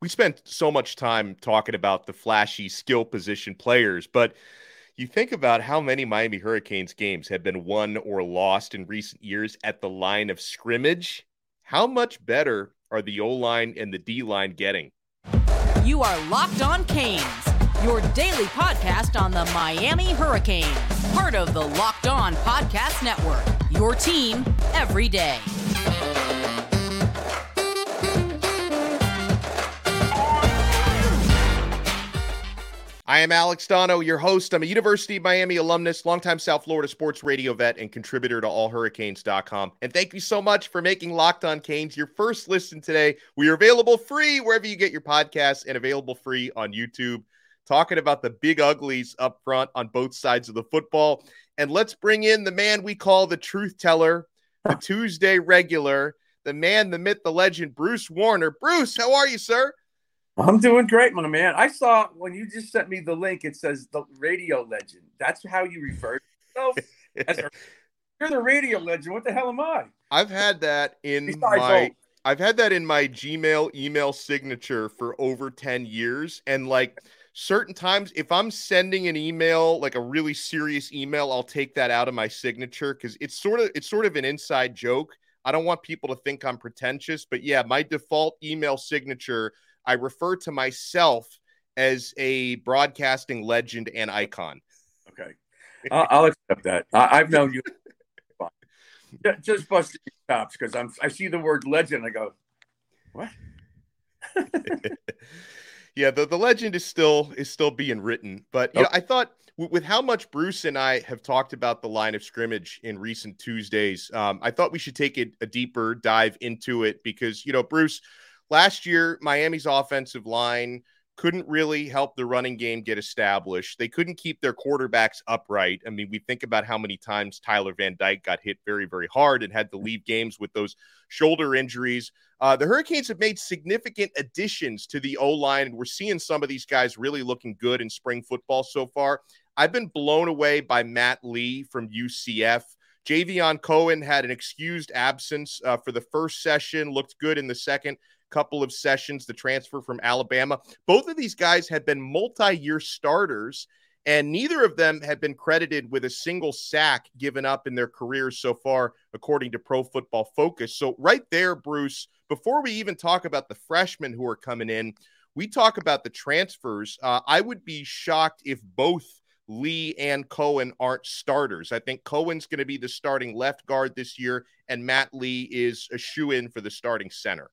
we spent so much time talking about the flashy skill position players, but you think about how many Miami Hurricanes games have been won or lost in recent years at the line of scrimmage. How much better are the O line and the D line getting? You are Locked On Canes, your daily podcast on the Miami Hurricanes, part of the Locked On Podcast Network, your team every day. I am Alex Donno, your host. I'm a University of Miami alumnus, longtime South Florida sports radio vet, and contributor to allhurricanes.com. And thank you so much for making Locked On Canes your first listen today. We are available free wherever you get your podcasts and available free on YouTube. Talking about the big uglies up front on both sides of the football. And let's bring in the man we call the truth teller, the Tuesday regular, the man, the myth, the legend, Bruce Warner. Bruce, how are you, sir? I'm doing great, my man. I saw when you just sent me the link, it says the radio legend. That's how you refer to yourself. you're the radio legend. What the hell am I? I've had that in Besides my old. I've had that in my Gmail email signature for over 10 years. And like certain times, if I'm sending an email, like a really serious email, I'll take that out of my signature because it's sort of it's sort of an inside joke. I don't want people to think I'm pretentious, but yeah, my default email signature I refer to myself as a broadcasting legend and icon. Okay. I'll accept that. I, have known you. Just busting chops because I'm. I see the word legend. I go, what? yeah, the, the legend is still is still being written. But you know, I thought with how much Bruce and I have talked about the line of scrimmage in recent Tuesdays, um, I thought we should take a, a deeper dive into it because you know, Bruce Last year, Miami's offensive line couldn't really help the running game get established. They couldn't keep their quarterbacks upright. I mean, we think about how many times Tyler Van Dyke got hit very, very hard and had to leave games with those shoulder injuries. Uh, the Hurricanes have made significant additions to the O line, and we're seeing some of these guys really looking good in spring football so far. I've been blown away by Matt Lee from UCF. Javion Cohen had an excused absence uh, for the first session, looked good in the second couple of sessions, the transfer from Alabama. Both of these guys have been multi year starters, and neither of them have been credited with a single sack given up in their careers so far, according to Pro Football Focus. So, right there, Bruce, before we even talk about the freshmen who are coming in, we talk about the transfers. Uh, I would be shocked if both Lee and Cohen aren't starters. I think Cohen's going to be the starting left guard this year, and Matt Lee is a shoe in for the starting center.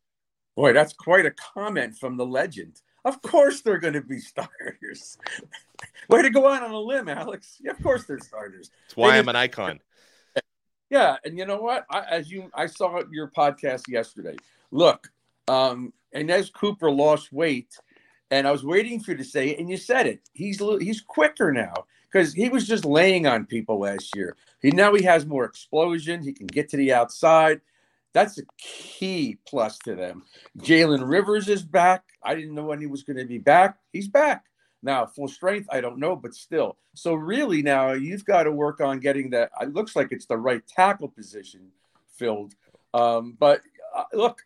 Boy, that's quite a comment from the legend. Of course they're going to be starters. Way to go out on a limb, Alex. Yeah, of course they're starters. That's why I'm an icon. Yeah, and you know what? I, as you, I saw your podcast yesterday. Look, um, Anez Cooper lost weight, and I was waiting for you to say it, and you said it. He's he's quicker now because he was just laying on people last year. He now he has more explosion. He can get to the outside. That's a key plus to them. Jalen Rivers is back. I didn't know when he was going to be back. He's back. Now, full strength, I don't know, but still. So, really, now you've got to work on getting that. It looks like it's the right tackle position filled. Um, but uh, look,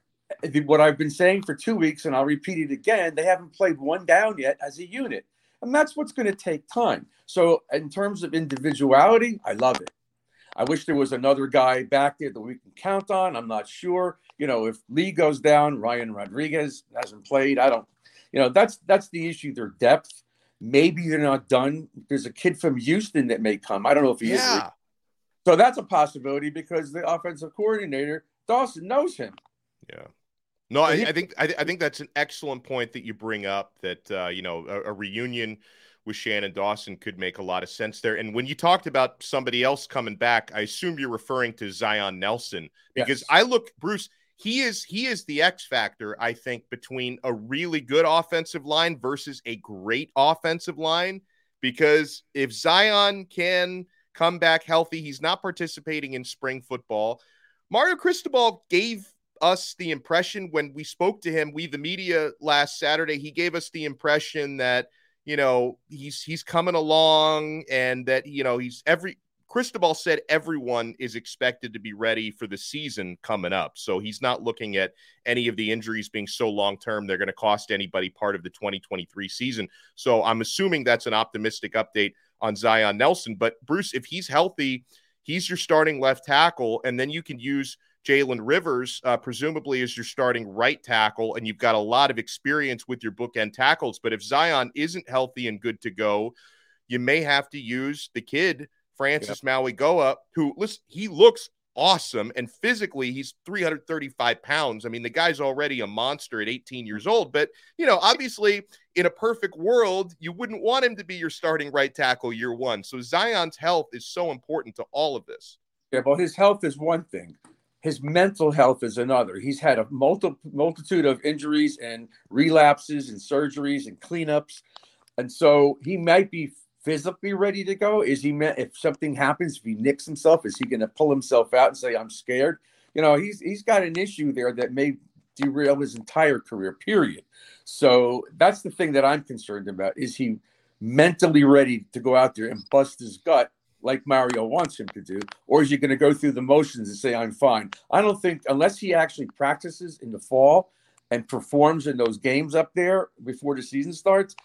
what I've been saying for two weeks, and I'll repeat it again they haven't played one down yet as a unit. And that's what's going to take time. So, in terms of individuality, I love it. I wish there was another guy back there that we can count on. I'm not sure. You know, if Lee goes down, Ryan Rodriguez hasn't played. I don't. You know, that's that's the issue. Their depth. Maybe they're not done. There's a kid from Houston that may come. I don't know if he yeah. is. So that's a possibility because the offensive coordinator Dawson knows him. Yeah. No, I, I, think I, I, think that's an excellent point that you bring up. That uh, you know a, a reunion with Shannon Dawson could make a lot of sense there. And when you talked about somebody else coming back, I assume you're referring to Zion Nelson because yes. I look, Bruce, he is he is the X factor, I think, between a really good offensive line versus a great offensive line. Because if Zion can come back healthy, he's not participating in spring football. Mario Cristobal gave us the impression when we spoke to him, we the media last Saturday, he gave us the impression that you know he's he's coming along and that you know he's every Cristobal said everyone is expected to be ready for the season coming up. So he's not looking at any of the injuries being so long term they're going to cost anybody part of the 2023 season. So I'm assuming that's an optimistic update on Zion Nelson. But Bruce, if he's healthy, he's your starting left tackle, and then you can use Jalen Rivers, uh, presumably, is your starting right tackle, and you've got a lot of experience with your bookend tackles. But if Zion isn't healthy and good to go, you may have to use the kid, Francis yep. Mauigoa, who, listen, he looks awesome. And physically, he's 335 pounds. I mean, the guy's already a monster at 18 years old. But, you know, obviously, in a perfect world, you wouldn't want him to be your starting right tackle year one. So Zion's health is so important to all of this. Yeah, well, his health is one thing. His mental health is another. He's had a multi- multitude of injuries and relapses and surgeries and cleanups. And so he might be physically ready to go? Is he if something happens, if he nicks himself, is he going to pull himself out and say, "I'm scared"? You know, he's he's got an issue there that may derail his entire career. Period. So that's the thing that I'm concerned about. Is he mentally ready to go out there and bust his gut like Mario wants him to do, or is he going to go through the motions and say, "I'm fine"? I don't think unless he actually practices in the fall and performs in those games up there before the season starts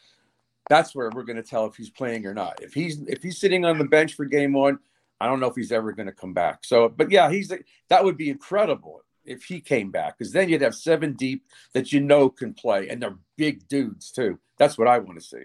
that's where we're going to tell if he's playing or not. If he's if he's sitting on the bench for game one, I don't know if he's ever going to come back. So, but yeah, he's that would be incredible if he came back because then you'd have seven deep that you know can play and they're big dudes too. That's what I want to see.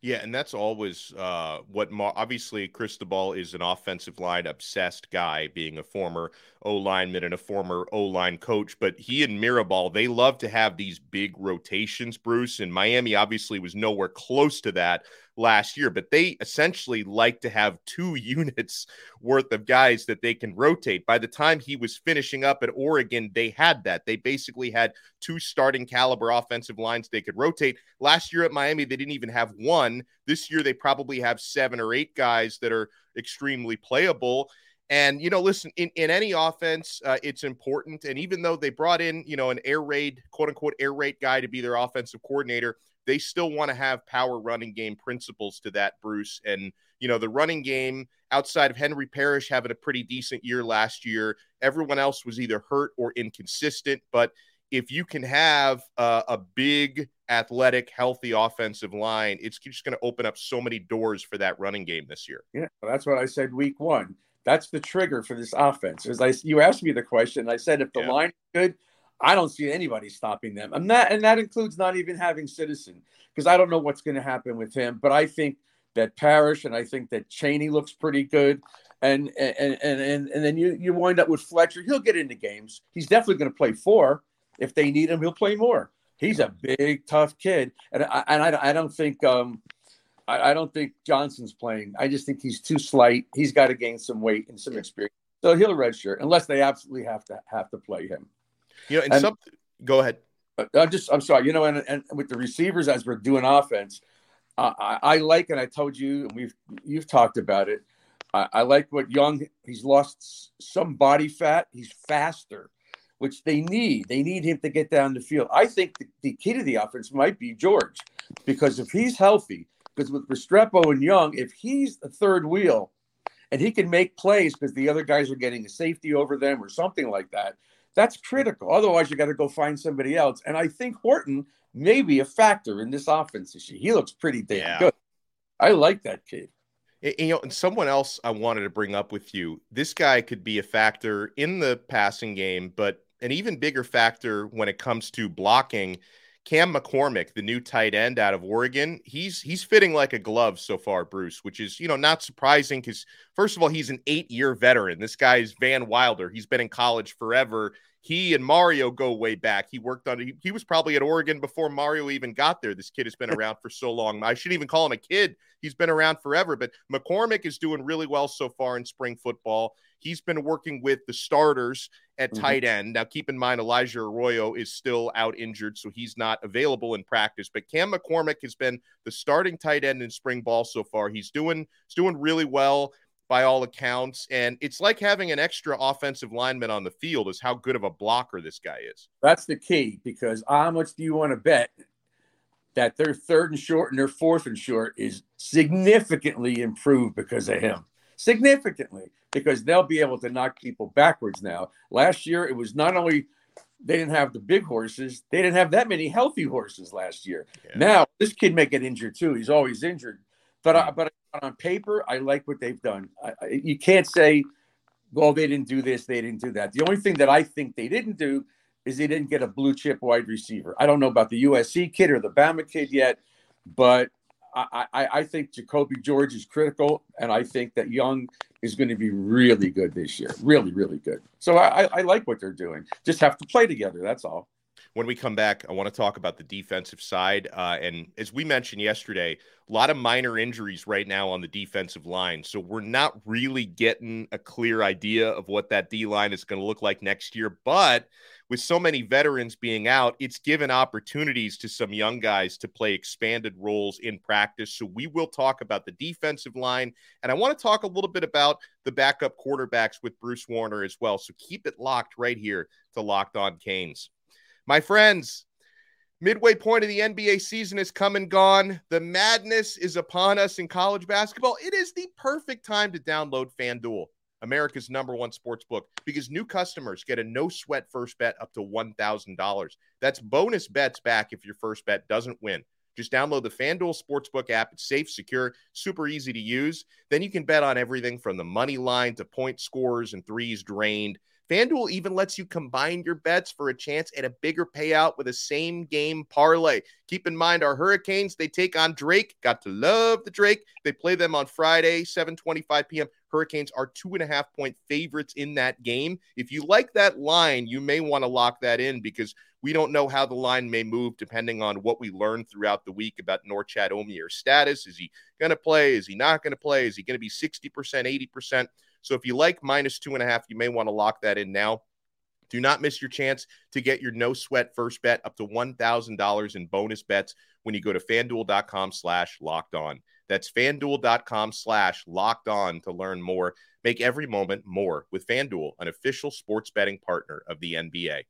Yeah, and that's always uh, what Mar- obviously Cristobal is an offensive line obsessed guy, being a former O lineman and a former O line coach. But he and Mirabal, they love to have these big rotations, Bruce. And Miami obviously was nowhere close to that last year, but they essentially like to have two units worth of guys that they can rotate. By the time he was finishing up at Oregon, they had that. They basically had two starting caliber offensive lines they could rotate. Last year at Miami, they didn't even have one. This year, they probably have seven or eight guys that are extremely playable. And, you know, listen, in, in any offense, uh, it's important. And even though they brought in, you know, an air raid, quote unquote, air raid guy to be their offensive coordinator, they still want to have power running game principles to that, Bruce. And, you know, the running game outside of Henry Parrish having a pretty decent year last year, everyone else was either hurt or inconsistent. But if you can have uh, a big, athletic, healthy offensive line, it's just going to open up so many doors for that running game this year. Yeah, well, that's what I said week one. That's the trigger for this offense. As I, you asked me the question, I said if the yeah. line is good, I don't see anybody stopping them. And that and that includes not even having Citizen because I don't know what's going to happen with him. But I think that Parrish and I think that Chaney looks pretty good. And and and and, and then you you wind up with Fletcher. He'll get into games. He's definitely going to play four if they need him. He'll play more. He's a big tough kid, and I and I, I don't think um I, I don't think Johnson's playing. I just think he's too slight. He's got to gain some weight and some experience. So he'll redshirt unless they absolutely have to have to play him. You know, and, and some go ahead. Uh, I'm just I'm sorry. You know, and, and with the receivers as we're doing offense, uh, I, I, like and I told you, and we've you've talked about it. I, I like what Young. He's lost some body fat. He's faster, which they need. They need him to get down the field. I think the, the key to the offense might be George, because if he's healthy, because with Restrepo and Young, if he's the third wheel, and he can make plays because the other guys are getting a safety over them or something like that that's critical. Otherwise, you got to go find somebody else. And I think Horton may be a factor in this offense this year. He looks pretty damn yeah. good. I like that kid. You know, and someone else I wanted to bring up with you. This guy could be a factor in the passing game, but an even bigger factor when it comes to blocking. Cam McCormick, the new tight end out of Oregon, he's he's fitting like a glove so far, Bruce, which is you know not surprising because first of all he's an eight year veteran. This guy is Van Wilder. He's been in college forever he and Mario go way back. He worked on he, he was probably at Oregon before Mario even got there. This kid has been around for so long. I shouldn't even call him a kid. He's been around forever. But McCormick is doing really well so far in spring football. He's been working with the starters at mm-hmm. tight end. Now, keep in mind, Elijah Arroyo is still out injured, so he's not available in practice. But Cam McCormick has been the starting tight end in spring ball so far. He's doing he's doing really well by all accounts. And it's like having an extra offensive lineman on the field, is how good of a blocker this guy is. That's the key because how much do you want to bet that their third and short and their fourth and short is significantly improved because of him? significantly because they'll be able to knock people backwards now. Last year, it was not only they didn't have the big horses, they didn't have that many healthy horses last year. Yeah. Now, this kid may get injured too. He's always injured. But, I, mm. but on paper, I like what they've done. I, I, you can't say, well, they didn't do this, they didn't do that. The only thing that I think they didn't do is they didn't get a blue chip wide receiver. I don't know about the USC kid or the Bama kid yet, but I, I, I think Jacoby George is critical, and I think that Young is going to be really good this year. Really, really good. So I, I like what they're doing. Just have to play together. That's all. When we come back, I want to talk about the defensive side. Uh, and as we mentioned yesterday, a lot of minor injuries right now on the defensive line. So we're not really getting a clear idea of what that D line is going to look like next year. But with so many veterans being out, it's given opportunities to some young guys to play expanded roles in practice. So we will talk about the defensive line. And I want to talk a little bit about the backup quarterbacks with Bruce Warner as well. So keep it locked right here to Locked On Canes. My friends, midway point of the NBA season is come and gone. The madness is upon us in college basketball. It is the perfect time to download FanDuel. America's number one sports book, because new customers get a no sweat first bet up to $1,000. That's bonus bets back if your first bet doesn't win. Just download the FanDuel Sportsbook app. It's safe, secure, super easy to use. Then you can bet on everything from the money line to point scores and threes drained. FanDuel even lets you combine your bets for a chance at a bigger payout with a same game parlay. Keep in mind our Hurricanes, they take on Drake. Got to love the Drake. They play them on Friday, 7:25 p.m. Hurricanes are two and a half point favorites in that game. If you like that line, you may want to lock that in because we don't know how the line may move depending on what we learn throughout the week about Norchad Omier's status. Is he going to play? Is he not going to play? Is he going to be 60%, 80%? So if you like minus two and a half, you may want to lock that in now. Do not miss your chance to get your no sweat first bet up to $1,000 in bonus bets when you go to fanduel.com slash locked on. That's fanduel.com slash locked on to learn more. Make every moment more with Fanduel, an official sports betting partner of the NBA.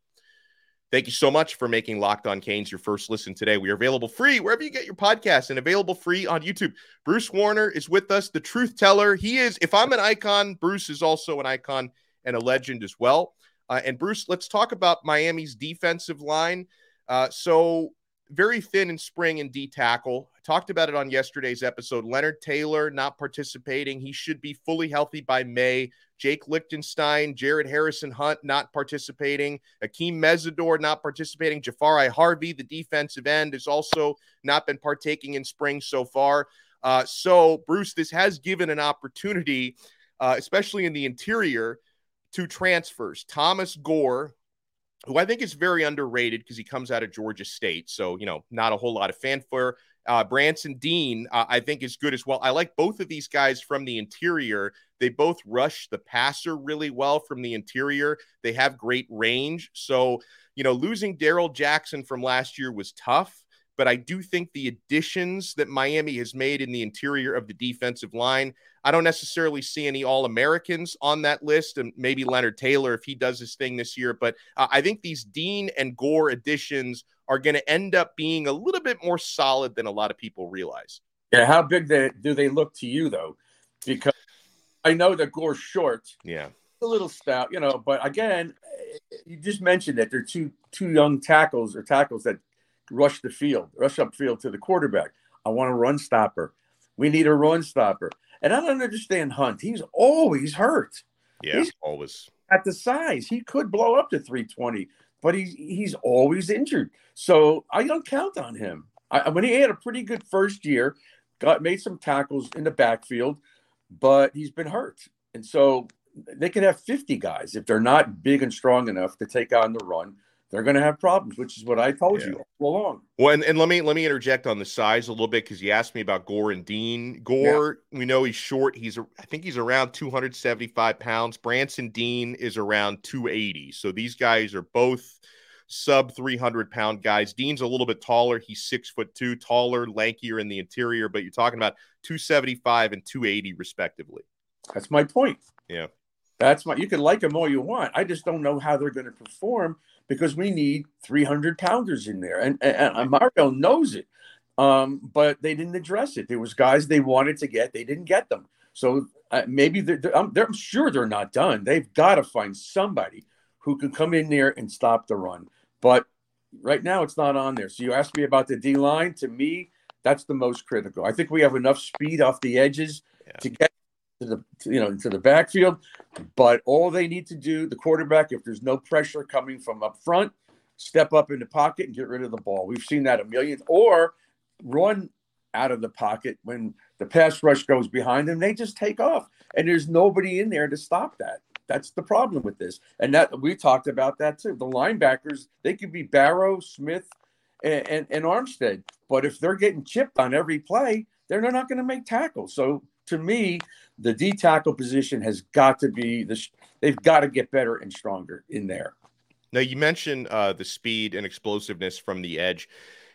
Thank you so much for making Locked On Canes your first listen today. We are available free wherever you get your podcasts and available free on YouTube. Bruce Warner is with us, the truth teller. He is, if I'm an icon, Bruce is also an icon and a legend as well. Uh, and Bruce, let's talk about Miami's defensive line. Uh, so, very thin in spring and D tackle. I talked about it on yesterday's episode. Leonard Taylor not participating. He should be fully healthy by May. Jake Lichtenstein, Jared Harrison Hunte not participating, Akheem Mesidor not participating, Jahfari Harvey, the defensive end, has also not been partaking in spring so far. Uh, so, Bruce, this has given an opportunity, uh, especially in the interior, to transfers. Thomas Gore, who I think is very underrated because he comes out of Georgia State. So, you know, not a whole lot of fanfare. Uh, Branson Deen, uh, I think, is good as well. I like both of these guys from the interior. They both rush the passer really well from the interior. They have great range. So, you know, losing Daryl Jackson from last year was tough, but I do think the additions that Miami has made in the interior of the defensive line, I don't necessarily see any All Americans on that list, and maybe Leonard Taylor if he does his thing this year. But uh, I think these Deen and Gore additions are going to end up being a little bit more solid than a lot of people realize. Yeah, how big they, do they look to you though? Because I know that Gore's short. Yeah, a little stout, you know. But again, you just mentioned that they're two two young tackles or tackles that rush the field, rush up field to the quarterback. I want a run stopper. We need a run stopper. And I don't understand Hunte. He's always hurt. Yeah, he's always at the size. He could blow up to 320, but he's he's always injured. So I don't count on him. I, when he had a pretty good first year, got made some tackles in the backfield, but he's been hurt. And so they can have 50 guys if they're not big and strong enough to take on the run they're going to have problems, which is what I told yeah. you all along. Well, and, and, let me let me interject on the size a little bit because you asked me about Gore and Deen. Gore, yeah. we know he's short. He's I think he's around 275 pounds. Branson Deen is around 280. So these guys are both sub 300 pound guys. Deen's a little bit taller. He's six foot two, taller, lankier in the interior, but you're talking about 275 and 280 respectively. That's my point. Yeah. That's my. You can like them all you want. I just don't know how they're going to perform because we need 300 pounders in there. And, and, and Mario knows it. Um, but they didn't address it. There was guys they wanted to get, they didn't get them. So uh, maybe they're, they're, I'm, they're, I'm sure they're not done. They've got to find somebody who can come in there and stop the run. But right now, it's not on there. So you asked me about the D line. To me, that's the most critical. I think we have enough speed off the edges yeah. to get to the you know into the backfield. But all they need to do, the quarterback, if there's no pressure coming from up front, step up in the pocket and get rid of the ball. We've seen that a million. Or run out of the pocket when the pass rush goes behind them. They just take off, and there's nobody in there to stop that. That's the problem with this, and that we talked about that too. The linebackers they could be Barrow, Smith, and, and, and Armstead, but if they're getting chipped on every play, they're not going to make tackles. So to me, the D tackle position has got to be the. They've got to get better and stronger in there. Now you mentioned uh, the speed and explosiveness from the edge.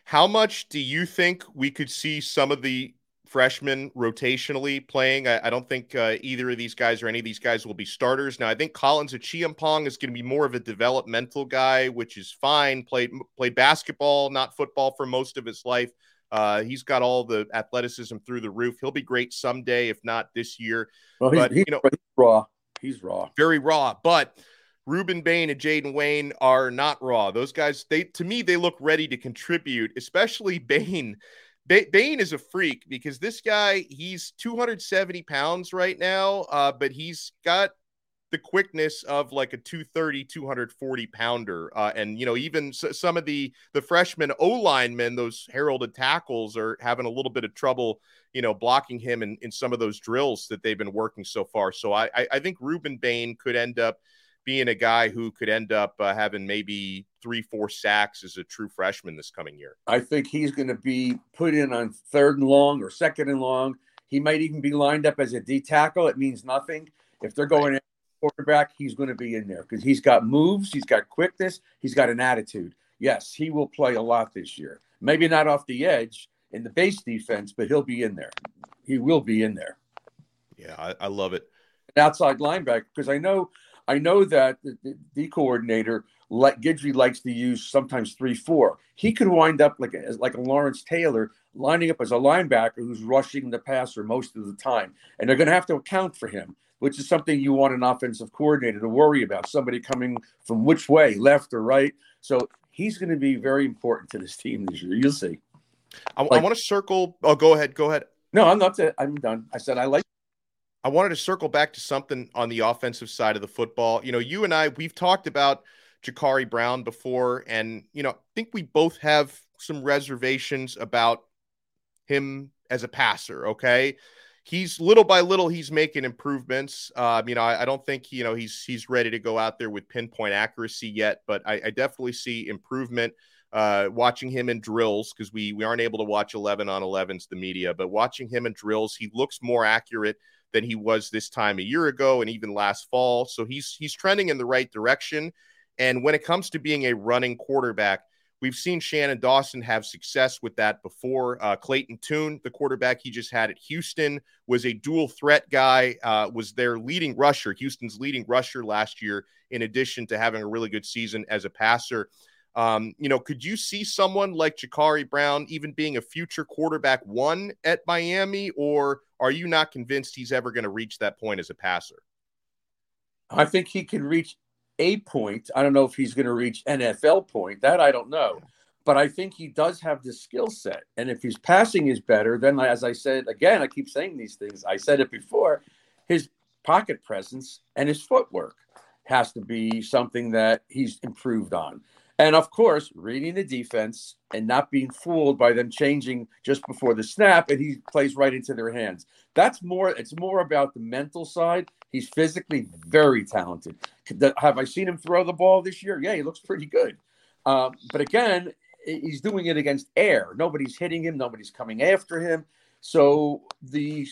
How much do you think we could see some of the freshmen rotationally playing? I, I don't think uh, either of these guys or any of these guys will be starters. Now, I think Collins Acheampong is going to be more of a developmental guy, which is fine. Played played basketball, not football, for most of his life. Uh, he's got all the athleticism through the roof. He'll be great someday, if not this year. Well, but he's, you know, he's raw. He's raw. Very raw, but Rueben Bain and Jayden Wayne are not raw. Those guys, they to me, they look ready to contribute, especially Bain. Ba- Bain is a freak because this guy, he's 270 pounds right now, uh, but he's got the quickness of like a 230 240 pounder uh, and you know even s- some of the the freshman o linemen those heralded tackles are having a little bit of trouble you know blocking him in, in some of those drills that they've been working so far so i i, I think rueben bain could end up being a guy who could end up uh, having maybe three, four sacks as a true freshman this coming year. I think he's going to be put in on third and long or second and long. He might even be lined up as a D tackle. It means nothing. If they're going right. Quarterback, he's going to be in there because he's got moves, he's got quickness, he's got an attitude. Yes, he will play a lot this year. Maybe not off the edge in the base defense, but he'll be in there. He will be in there. Yeah, I, I love it. An outside linebacker because I know I know that the, the, the coordinator, like Guidry, likes to use sometimes three four. He could wind up like a, like a Lawrence Taylor lining up as a linebacker who's rushing the passer most of the time, and they're going to have to account for him, which is something you want an offensive coordinator to worry about. Somebody coming from which way, left or right. So he's going to be very important to this team this year. You'll see. I, like, I want to circle. Oh, go ahead. Go ahead. No, I'm not. I'm done. I said I like I wanted to circle back to something on the offensive side of the football. You know, you and I, we've talked about Jacurri Brown before, and, you know, I think we both have some reservations about him as a passer. Okay. He's little by little, he's making improvements. Um, you know, I, I, don't think, you know, he's, he's ready to go out there with pinpoint accuracy yet, but I, I definitely see improvement. Uh, watching him in drills because we we aren't able to watch 11 on 11s the media but watching him in drills he looks more accurate than he was this time a year ago and even last fall. So he's he's trending in the right direction. And when it comes to being a running quarterback, we've seen Shannon Dawson have success with that before. Uh, Clayton Tune, the quarterback he just had at Houston, was a dual threat guy, uh, was their leading rusher, Houston's leading rusher last year, in addition to having a really good season as a passer. Um, you know, could you see someone like Jacurri Brown even being a future quarterback one at Miami, or are you not convinced he's ever going to reach that point as a passer? I think he can reach a point. I don't know if he's going to reach NFL point. That I don't know. But I think he does have the skill set. And if his passing is better, then as I said again, I keep saying these things. I said it before, his pocket presence and his footwork has to be something that he's improved on. And of course, reading the defense and not being fooled by them changing just before the snap, and he plays right into their hands. That's more. It's more about the mental side. He's physically very talented. Have I seen him throw the ball this year? Yeah, he looks pretty good. Um, but again, he's doing it against air. Nobody's hitting him. Nobody's coming after him. So the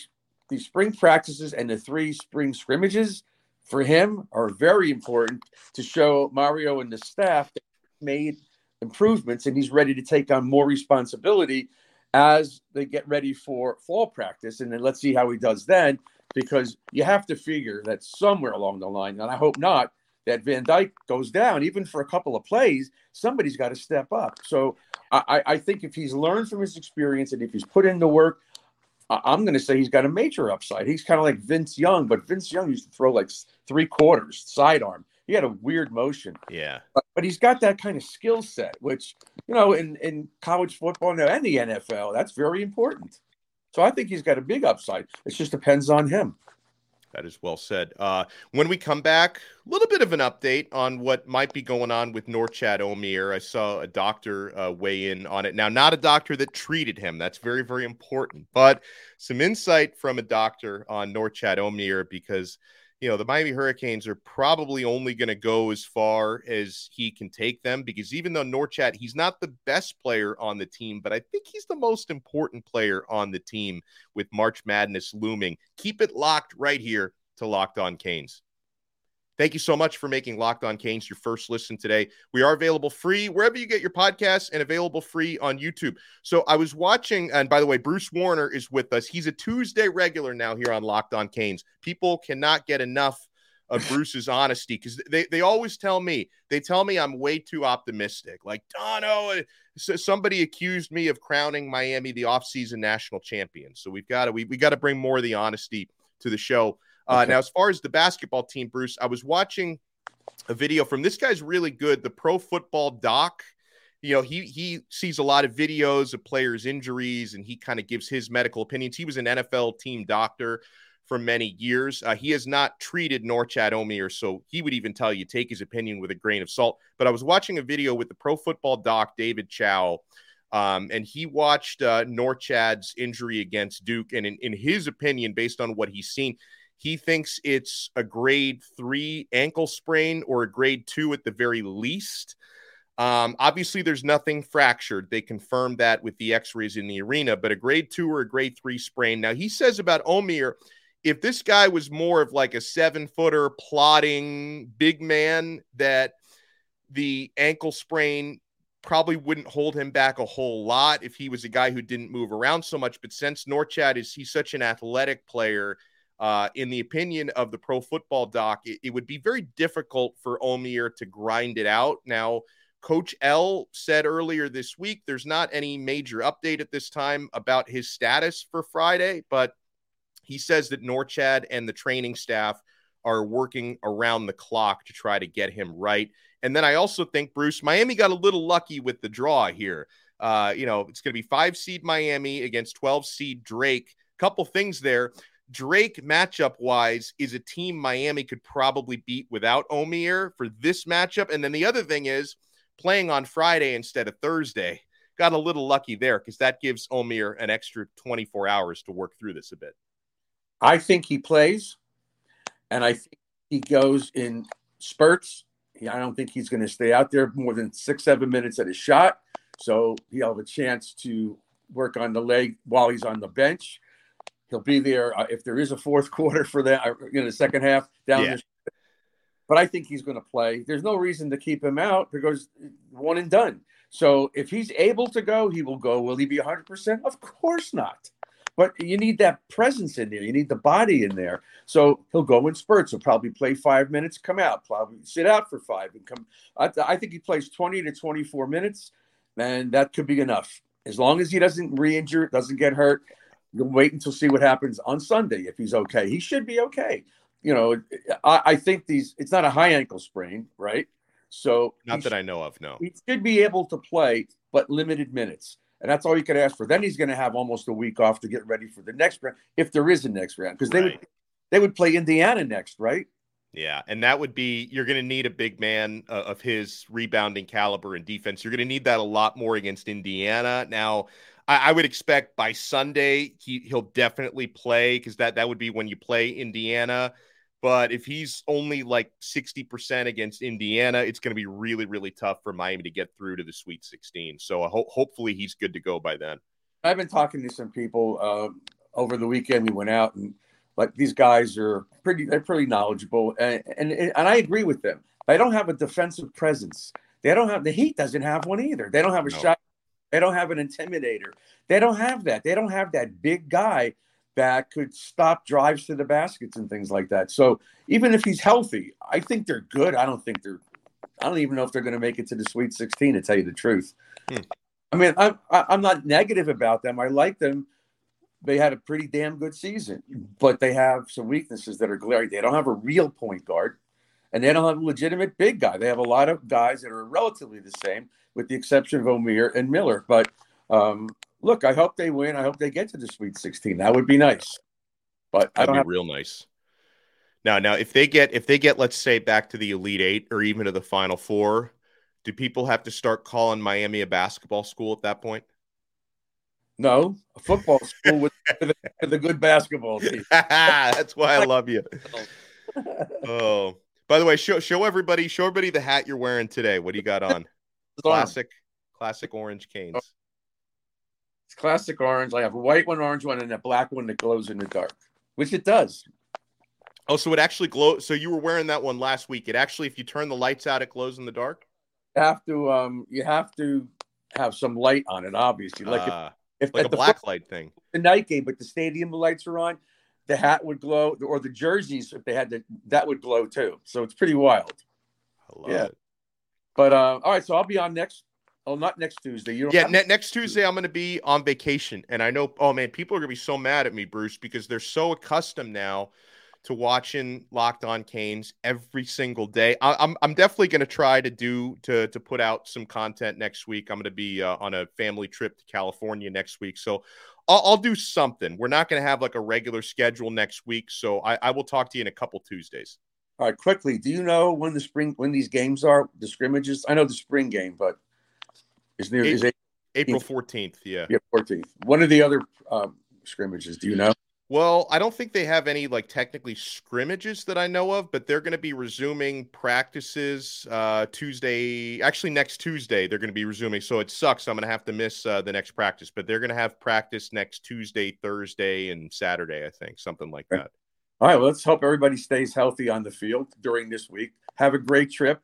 the spring practices and the three spring scrimmages for him are very important to show Mario and the staff that made improvements and he's ready to take on more responsibility as they get ready for fall practice. And then let's see how he does then, because you have to figure that somewhere along the line, and I hope not, that Van Dyke goes down, even for a couple of plays, somebody's got to step up. So I, I think if he's learned from his experience and if he's put in the work, I'm going to say he's got a major upside. He's kind of like Vince Young, but Vince Young used to throw like three quarters sidearm. He had a weird motion. Yeah. But, but he's got that kind of skill set, which, you know, in, in college football now and the NFL, that's very important. So I think he's got a big upside. It just depends on him. That is well said. Uh, when we come back, a little bit of an update on what might be going on with Norchad Omier. I saw a doctor uh, weigh in on it. Now, not a doctor that treated him. That's very, very important. But some insight from a doctor on Norchad Omier because – you know, the Miami Hurricanes are probably only going to go as far as he can take them because even though Norchad, he's not the best player on the team, but I think he's the most important player on the team with March Madness looming. Keep it locked right here to Locked On Canes. Thank you so much for making Locked On Canes your first listen today. We are available free wherever you get your podcasts and available free on YouTube. So I was watching, and by the way, Bruce Warner is with us. He's a Tuesday regular now here on Locked On Canes. People cannot get enough of Bruce's honesty because they, they always tell me, they tell me I'm way too optimistic. Like, Donno, so somebody accused me of crowning Miami the offseason national champion. So we've got to we, we got to bring more of the honesty to the show. Uh, okay. Now, as far as the basketball team, Bruce, I was watching a video from this guy's really good, the Pro Football Doc. You know, he he sees a lot of videos of players' injuries, and he kind of gives his medical opinions. He was an NFL team doctor for many years. Uh, he has not treated Norchad Omier, so he would even tell you take his opinion with a grain of salt. But I was watching a video with the Pro Football Doc, David Chao. Um, and he watched uh, Norchad's injury against Duke, and in, in his opinion, based on what he's seen, he thinks it's a grade three ankle sprain or a grade two at the very least. Um, obviously, there's nothing fractured. They confirmed that with the x rays in the arena, but a grade two or a grade three sprain. Now, he says about Omier, if this guy was more of like a seven footer plotting big man, that the ankle sprain probably wouldn't hold him back a whole lot if he was a guy who didn't move around so much. But since Norchad is he's such an athletic player, uh, in the opinion of the pro football doc, it, it would be very difficult for Omier to grind it out. Now, Coach L said earlier this week there's not any major update at this time about his status for Friday, but he says that Norchad and the training staff are working around the clock to try to get him right. And then I also think, Bruce, Miami got a little lucky with the draw here. Uh, you know, it's going to be five seed Miami against 12 seed Drake. Couple things there. Drake matchup wise is a team Miami could probably beat without Omier for this matchup. And then the other thing is playing on Friday instead of Thursday. Got a little lucky there because that gives Omier an extra 24 hours to work through this a bit. I think he plays, and I think he goes in spurts. I don't think he's going to stay out there more than six, seven minutes at a shot. So he'll have a chance to work on the leg while he's on the bench. He'll be there uh, if there is a fourth quarter for that, uh, you know, the second half down. Yeah. But I think he's going to play. There's no reason to keep him out because one and done. So if he's able to go, he will go. Will he be 100%? Of course not. But you need that presence in there. You need the body in there. So he'll go in spurts. He'll probably play five minutes, come out, probably sit out for five and come. I, I think he plays 20 to 24 minutes, and that could be enough. As long as he doesn't re injure, doesn't get hurt, You'll wait until see what happens on Sunday if he's okay. He should be okay. You know, I, I think these. It's not a high ankle sprain, right? So not that should, I know of. No, he should be able to play, but limited minutes, and that's all you can ask for. Then he's going to have almost a week off to get ready for the next round, if there is a next round, because they right. would they would play Indiana next, right? Yeah, and that would be you're going to need a big man uh, of his rebounding caliber and defense. You're going to need that a lot more against Indiana. Now, I, I would expect by Sunday he he'll definitely play because that that would be when you play Indiana. But if he's only like 60% against Indiana, it's going to be really, really tough for Miami to get through to the Sweet 16. So ho- hopefully he's good to go by then. I've been talking to some people uh, over the weekend. We went out and like these guys are pretty, they're pretty knowledgeable. And, and, and I agree with them. They don't have a defensive presence. They don't have, the Heat doesn't have one either. They don't have a no. shot they don't have an intimidator. They don't have that. They don't have that big guy that could stop drives to the baskets and things like that. So even if he's healthy, I think they're good. I don't think they're. I don't even know if they're going to make it to the Sweet 16. To tell you the truth, hmm. I mean, I'm I'm not negative about them. I like them. they had a pretty damn good season, but they have some weaknesses that are glaring. They don't have a real point guard, and they don't have a legitimate big guy. They have a lot of guys that are relatively the same, with the exception of Omier and Miller. But um, look, I hope they win. I hope they get to the Sweet 16. That would be nice. But That'd I don't be have real nice. Now, now, if they get if they get, let's say, back to the Elite Eight or even to the Final Four, do people have to start calling Miami a basketball school at that point? no a football school with, with, a, with a good basketball team. That's why I love you. Oh, by the way, show show everybody show everybody the hat you're wearing today. What do you got on? Classic, classic orange canes. It's classic orange. I have a white one, orange one, and a black one that glows in the dark, which it does. Oh, so it actually glows. So you were wearing that one last week. It actually, if you turn the lights out, it glows in the dark. You have to um you have to have some light on it, obviously. Like Uh, if, if like a black light thing. the night game, but the stadium lights are on, the hat would glow, or the jerseys if they had the that would glow too. So it's pretty wild. I love Yeah. it. But uh, all right, so I'll be on next. Oh, not next Tuesday. You Yeah, ne- next Tuesday I'm going to be on vacation, and I know. Oh man, people are going to be so mad at me, Bruce, because they're so accustomed now to watching Locked On Canes every single day. I- I'm I'm definitely going to try to do to to put out some content next week. I'm going to be uh, on a family trip to California next week, so I'll, I'll do something. We're not going to have like a regular schedule next week, so I, I will talk to you in a couple Tuesdays. All right, quickly. Do you know when the spring when these games are the scrimmages? I know the spring game, but is near is April 14th, yeah. yeah, 14th. One of the other um, scrimmages. Do you know? Well, I don't think they have any like technically scrimmages that I know of, but they're going to be resuming practices uh, Tuesday. Actually, next Tuesday they're going to be resuming. So it sucks. I'm going to have to miss uh, the next practice, but they're going to have practice next Tuesday, Thursday, and Saturday. I think something like that. All right, well, let's hope everybody stays healthy on the field during this week. Have a great trip.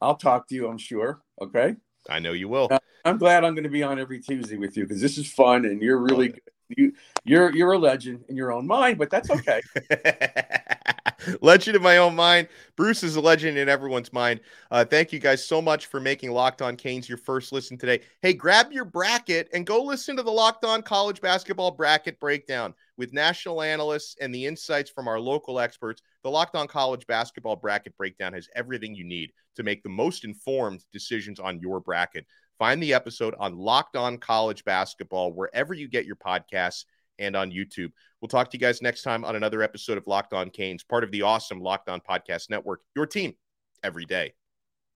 I'll talk to you, I'm sure. Okay. I know you will. Uh, I'm glad I'm going to be on every Tuesday with you because this is fun and you're really good. You you're you're a legend in your own mind, but that's okay. legend in my own mind. Bruce is a legend in everyone's mind. Uh, thank you guys so much for making Locked On Canes your first listen today. Hey, grab your bracket and go listen to the Locked On College Basketball Bracket Breakdown with national analysts and the insights from our local experts. The Locked On College Basketball Bracket Breakdown has everything you need to make the most informed decisions on your bracket. Find the episode on Locked On College Basketball wherever you get your podcasts and on YouTube. We'll talk to you guys next time on another episode of Locked On Canes, part of the awesome Locked On Podcast Network, your team every day.